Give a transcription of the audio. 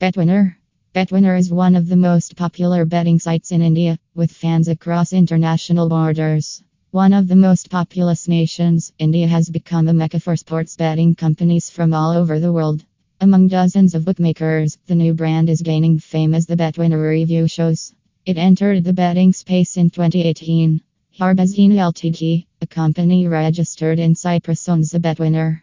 Betwinner. Betwinner is one of the most popular betting sites in India, with fans across international borders. One of the most populous nations, India has become a mecca for sports betting companies from all over the world. Among dozens of bookmakers, the new brand is gaining fame as the Betwinner review shows. It entered the betting space in 2018. Harbesina Ltd, a company registered in Cyprus, owns the Betwinner.